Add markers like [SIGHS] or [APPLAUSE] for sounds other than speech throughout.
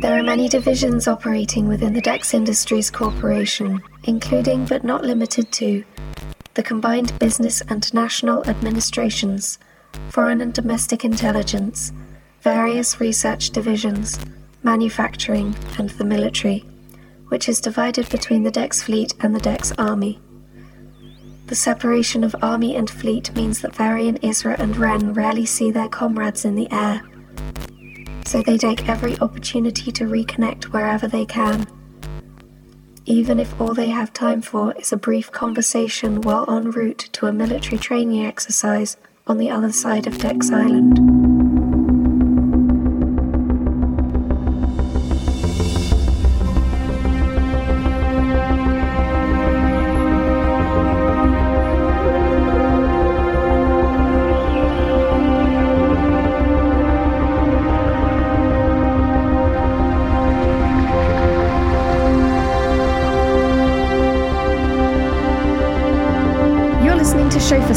There are many divisions operating within the Dex Industries Corporation, including but not limited to the combined business and national administrations, foreign and domestic intelligence, various research divisions, manufacturing, and the military, which is divided between the Dex Fleet and the Dex Army. The separation of army and fleet means that Varian, Isra, and Ren rarely see their comrades in the air, so they take every opportunity to reconnect wherever they can. Even if all they have time for is a brief conversation while en route to a military training exercise on the other side of Dex Island.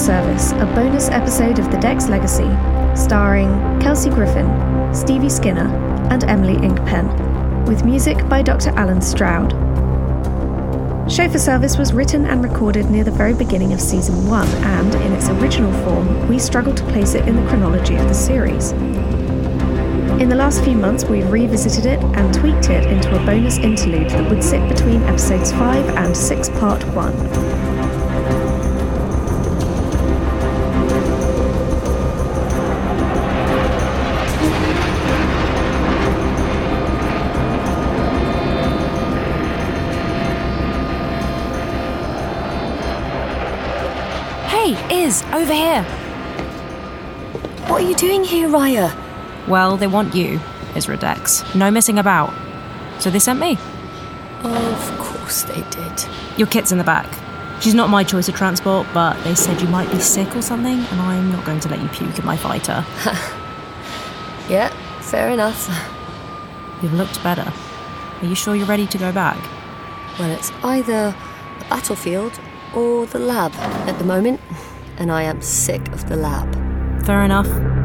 Service, a bonus episode of The Dex Legacy, starring Kelsey Griffin, Stevie Skinner, and Emily Inkpen, with music by Dr. Allen Stroud. Chauffeur Service was written and recorded near the very beginning of season one, and in its original form, we struggled to place it in the chronology of the series. In the last few months, we've revisited it and tweaked it into a bonus interlude that would sit between episodes 5 and 6 part 1. Iz, over here. What are you doing here, Rhaya? Well, they want you, Isra Dex. No messing about. So they sent me. Of course they did. Your kit's in the back. She's not my choice of transport, but they said you might be sick or something, and I'm not going to let you puke in my fighter. [LAUGHS] Yeah, fair enough. You've looked better. Are you sure you're ready to go back? Well, it's either the battlefield or the lab at the moment, and I am sick of the lab. Fair enough.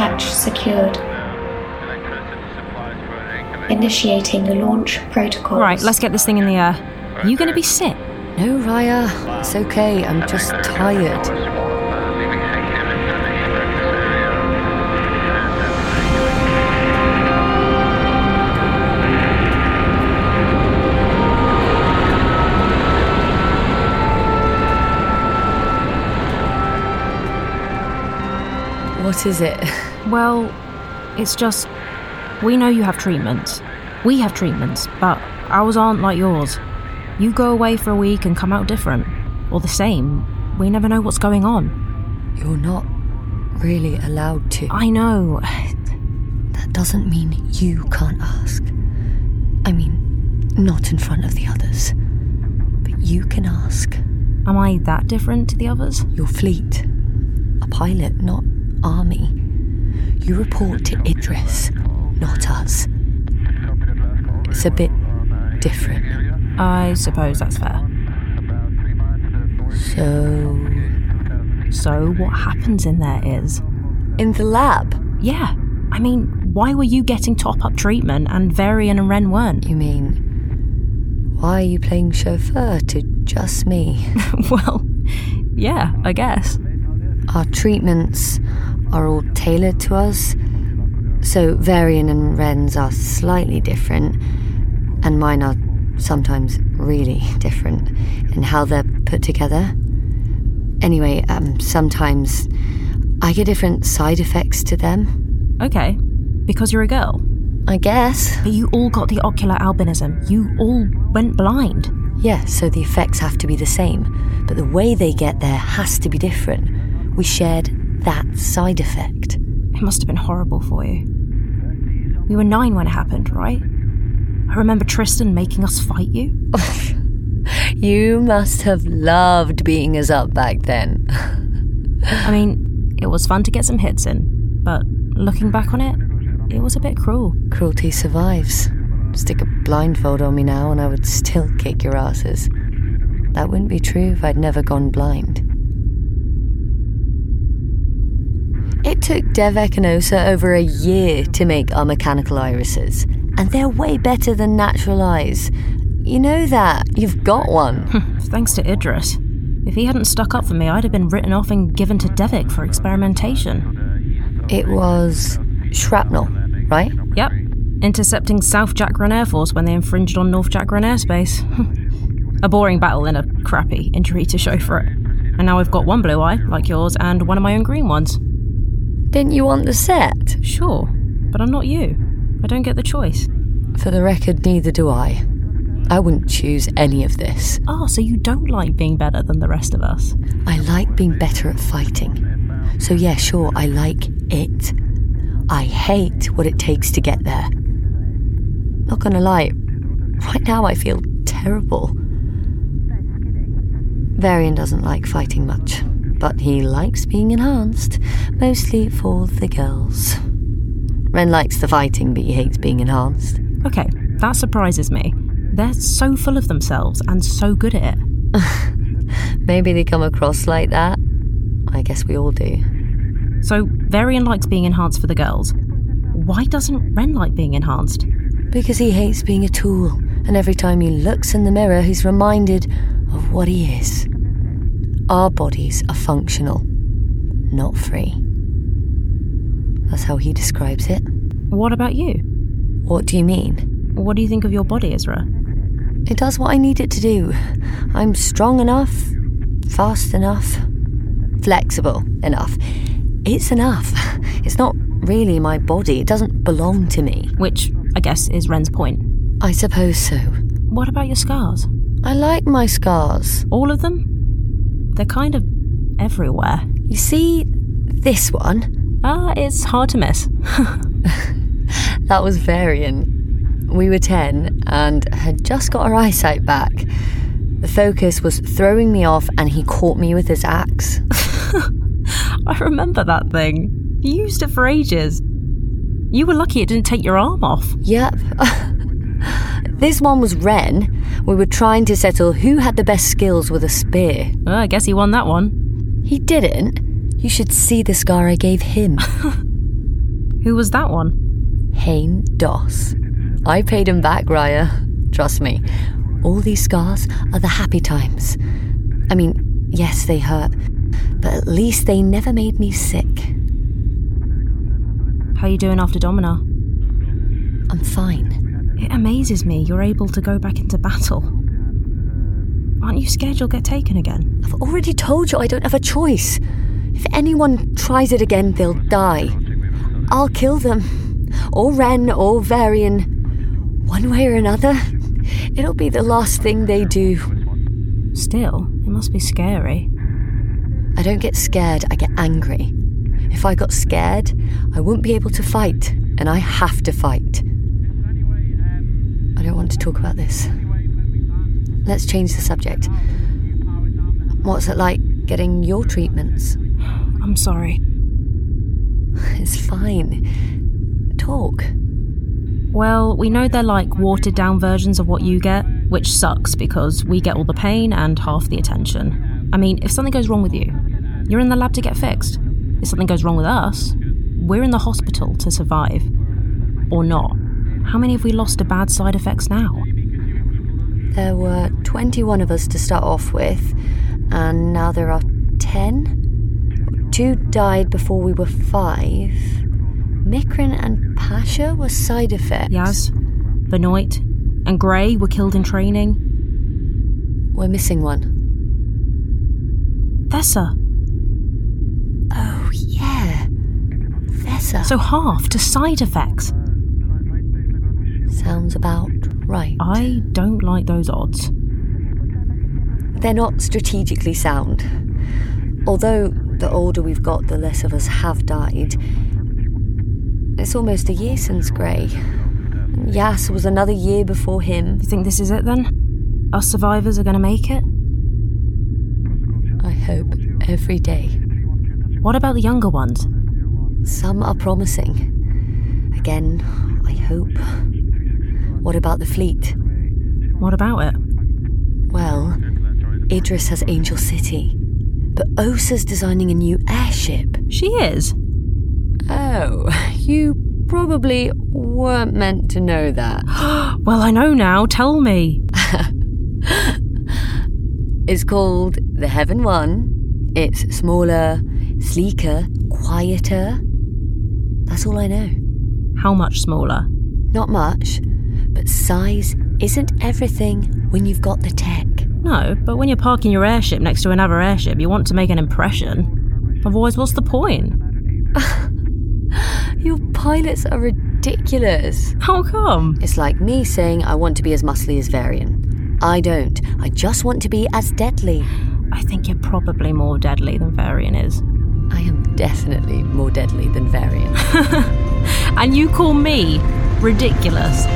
Hatch secured. Initiating the launch protocol. Right, let's get this thing in the air. Are you going to be sick? No, Rhaya, it's okay. I'm just tired. What is it? [LAUGHS] Well, it's just. We know you have treatments. We have treatments, but ours aren't like yours. You go away for a week and come out different. Or the same. We never know what's going on. You're not really allowed to. I know. That doesn't mean you can't ask. I mean, not in front of the others. But you can ask. Am I that different to the others? Your fleet. A pilot, not. You report to Idris, not us. It's a bit different. I suppose that's fair. So. So, what happens in there is. In the lab? Yeah. I mean, why were you getting top up treatment and Varian and Ren weren't? You mean. Why are you playing chauffeur to just me? [LAUGHS] well, yeah, I guess. Our treatments are all tailored to us. So Varian and Ren's are slightly different, and mine are sometimes really [LAUGHS] different in how they're put together. Anyway, um, sometimes I get different side effects to them. Okay. Because you're a girl. I guess. But you all got the ocular albinism. You all went blind. Yeah, so the effects have to be the same, but the way they get there has to be different. We shared that side effect. It must have been horrible for you. We were nine when it happened, right? I remember Tristan making us fight you. [LAUGHS] You must have loved being us up back then. I mean, it was fun to get some hits in, but looking back on it, it was a bit cruel. Cruelty survives. Stick a blindfold on me now and I would still kick your asses. That wouldn't be true if I'd never gone blind. It took Devek and Osa over a year to make our mechanical irises, and they're way better than natural eyes. You know that. You've got one. [LAUGHS] Thanks to Idris. If he hadn't stuck up for me, I'd have been written off and given to Devik for experimentation. It was shrapnel, right? Yep. Intercepting South Jakran Air Force when they infringed on North Jakran airspace. [LAUGHS] a boring battle and a crappy injury to show for it. And now I've got one blue eye, like yours, and one of my own green ones. Didn't you want the set? Sure, but I'm not you. I don't get the choice. For the record, neither do I. I wouldn't choose any of this. Oh, so you don't like being better than the rest of us? I like being better at fighting. So, yeah, sure, I like it. I hate what it takes to get there. Not gonna lie, right now I feel terrible. Varian doesn't like fighting much, but he likes being enhanced, mostly for the girls. Ren likes the fighting, but he hates being enhanced. Okay, that surprises me. They're so full of themselves and so good at it. [LAUGHS] Maybe they come across like that. I guess we all do. So, Varian likes being enhanced for the girls. Why doesn't Ren like being enhanced? Because he hates being a tool, and every time he looks in the mirror, he's reminded of what he is. Our bodies are functional, not free. That's how he describes it. What about you? What do you mean? What do you think of your body, Isra? It does what I need it to do. I'm strong enough, fast enough, flexible enough. It's enough. [LAUGHS] It's not really my body, it doesn't belong to me. Which, I guess, is Ren's point. I suppose so. What about your scars? I like my scars. All of them? They're kind of everywhere. You see, this one? Ah, uh, it's hard to miss. [LAUGHS] that was Varian. We were 10 and had just got our eyesight back. The focus was throwing me off, and he caught me with his axe. [LAUGHS] I remember that thing. You used it for ages. You were lucky it didn't take your arm off. Yep. [LAUGHS] this one was Ren. We were trying to settle who had the best skills with a spear. Well, I guess he won that one. He didn't. You should see the scar I gave him. [LAUGHS] who was that one? Hain Doss. I paid him back, Rhaya. Trust me. All these scars are the happy times. I mean, yes, they hurt, but at least they never made me sick. How are you doing after Domina? I'm fine. It amazes me you're able to go back into battle. Aren't you scared you'll get taken again? I've already told you I don't have a choice. If anyone tries it again, they'll die. I'll kill them. Or Ren, or Varian. One way or another, it'll be the last thing they do. Still, it must be scary. I don't get scared, I get angry. If I got scared, I wouldn't be able to fight, and I have to fight. I don't want to talk about this. Let's change the subject. What's it like getting your treatments? [GASPS] I'm sorry. [SIGHS] It's fine. Talk. Well, we know they're like watered down versions of what you get, which sucks because we get all the pain and half the attention. I mean, if something goes wrong with you, you're in the lab to get fixed. If something goes wrong with us, we're in the hospital to survive. Or not. How many have we lost to bad side effects now? There were 21 of us to start off with, and now there are 10. Two died before we were five. Mikrin and Pasha were side effects. Yaz, Benoit, and Grey were killed in training. We're missing one. Thessa. Oh, yeah. Thessa. So half to side effects. Sounds about right. I don't like those odds. They're not strategically sound. Although the older we've got, the less of us have died, it's almost a year since Grey. Yas was another year before him. You think this is it then? us survivors are going to make it? I hope every day. What about the younger ones? Some are promising. Again, I hope. What about the fleet? What about it? Well, Idris has Angel City, but Osa's designing a new airship. She is. Oh, you probably weren't meant to know that. [GASPS] well, I know now. Tell me. [LAUGHS] it's called the Heaven One. It's smaller, sleeker, quieter. That's all I know. How much smaller? Not much, but size isn't everything when you've got the tech. No, but when you're parking your airship next to another airship, you want to make an impression. Otherwise, what's the point? [LAUGHS] your pilots are ridiculous. How come? It's like me saying I want to be as muscly as Varian. I don't. I just want to be as deadly. I think you're probably more deadly than Varian is. I am definitely more deadly than Varian. [LAUGHS] and you call me ridiculous.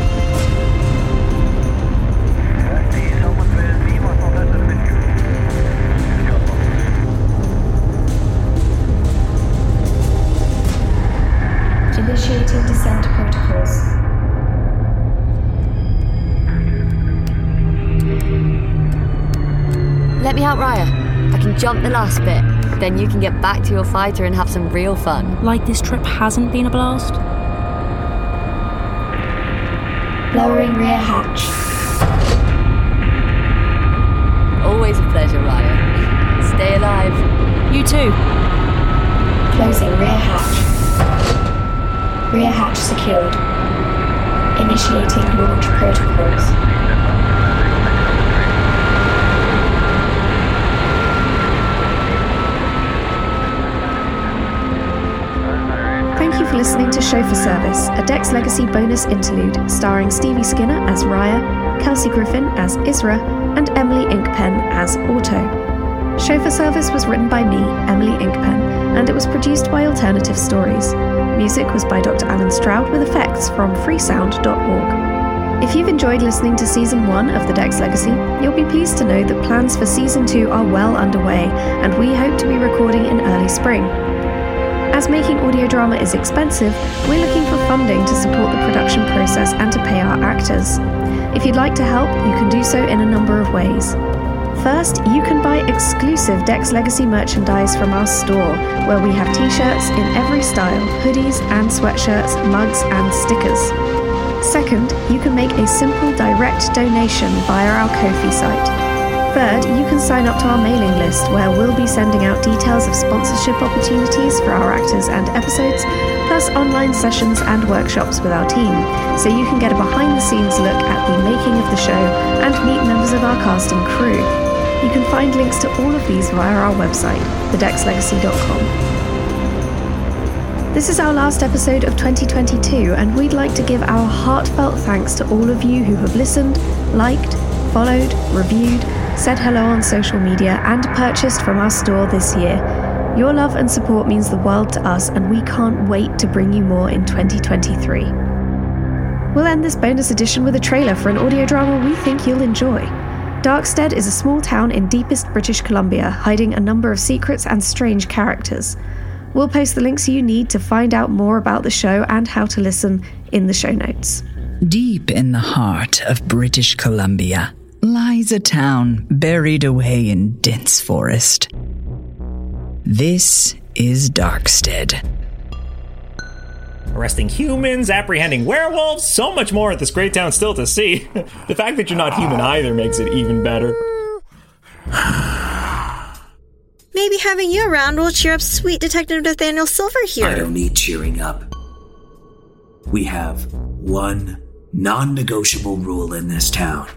Initiating descent protocols. Let me out, Rhaya. I can jump the last bit. Then you can get back to your fighter and have some real fun. Like this trip hasn't been a blast? Lowering rear hatch. Always a pleasure, Rhaya. Stay alive. You too. Closing rear hatch. Rear hatch secured. Initiating launch protocols. Thank you for listening to Chauffeur Service, a Dex Legacy bonus interlude starring Stevie Skinner as Rhaya, Kelsey Griffin as Isra, and Emily Inkpen as Auto. Chauffeur Service was written by me, Emily Inkpen, and it was produced by Alternative Stories. Music was by Dr. Allen Stroud with effects from freesound.org. If you've enjoyed listening to Season 1 of The Dex Legacy, you'll be pleased to know that plans for Season 2 are well underway, and we hope to be recording in early spring. As making audio drama is expensive, we're looking for funding to support the production process and to pay our actors. If you'd like to help, you can do so in a number of ways. First, you can buy exclusive Dex Legacy merchandise from our store, where we have t shirts in every style, hoodies and sweatshirts, mugs and stickers. Second, you can make a simple direct donation via our Ko-fi site. Third, you can sign up to our mailing list where we'll be sending out details of sponsorship opportunities for our actors and episodes, plus online sessions and workshops with our team, so you can get a behind the scenes look at the making of the show and meet members of our cast and crew. You can find links to all of these via our website, thedexlegacy.com. This is our last episode of 2022, and we'd like to give our heartfelt thanks to all of you who have listened, liked, followed, reviewed, said hello on social media, and purchased from our store this year. Your love and support means the world to us, and we can't wait to bring you more in 2023. We'll end this bonus edition with a trailer for an audio drama we think you'll enjoy. Darkstead is a small town in deepest British Columbia, hiding a number of secrets and strange characters. We'll post the links you need to find out more about the show and how to listen in the show notes. Deep in the heart of British Columbia lies a town buried away in dense forest. This is Darkstead. Arresting humans, apprehending werewolves, so much more at this great town still to see. [LAUGHS] the fact that you're not human either makes it even better. Maybe having you around will cheer up sweet Detective Nathaniel Silver here. I don't need cheering up. We have one non negotiable rule in this town.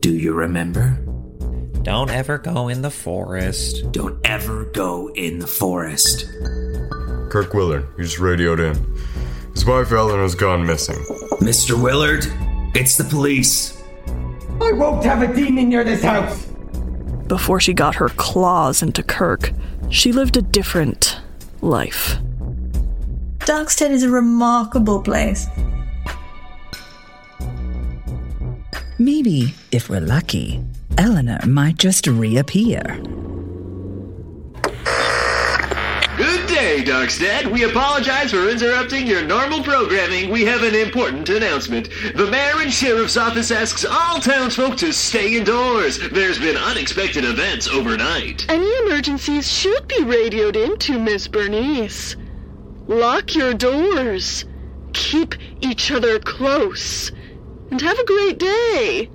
Do you remember? Don't ever go in the forest. Don't ever go in the forest. Kirk Willard, you just radioed in. His wife Ellen has gone missing. Mr. Willard, it's the police. I won't have a demon near this house. Before she got her claws into Kirk, she lived a different life. Darkstead is a remarkable place. Maybe, if we're lucky, Eleanor might just reappear. Day, Darkstead. We apologize for interrupting your normal programming. We have an important announcement. The mayor and sheriff's office asks all townsfolk to stay indoors. There's been unexpected events overnight. Any emergencies should be radioed in to Miss Bernice. Lock your doors. Keep each other close. And have a great day.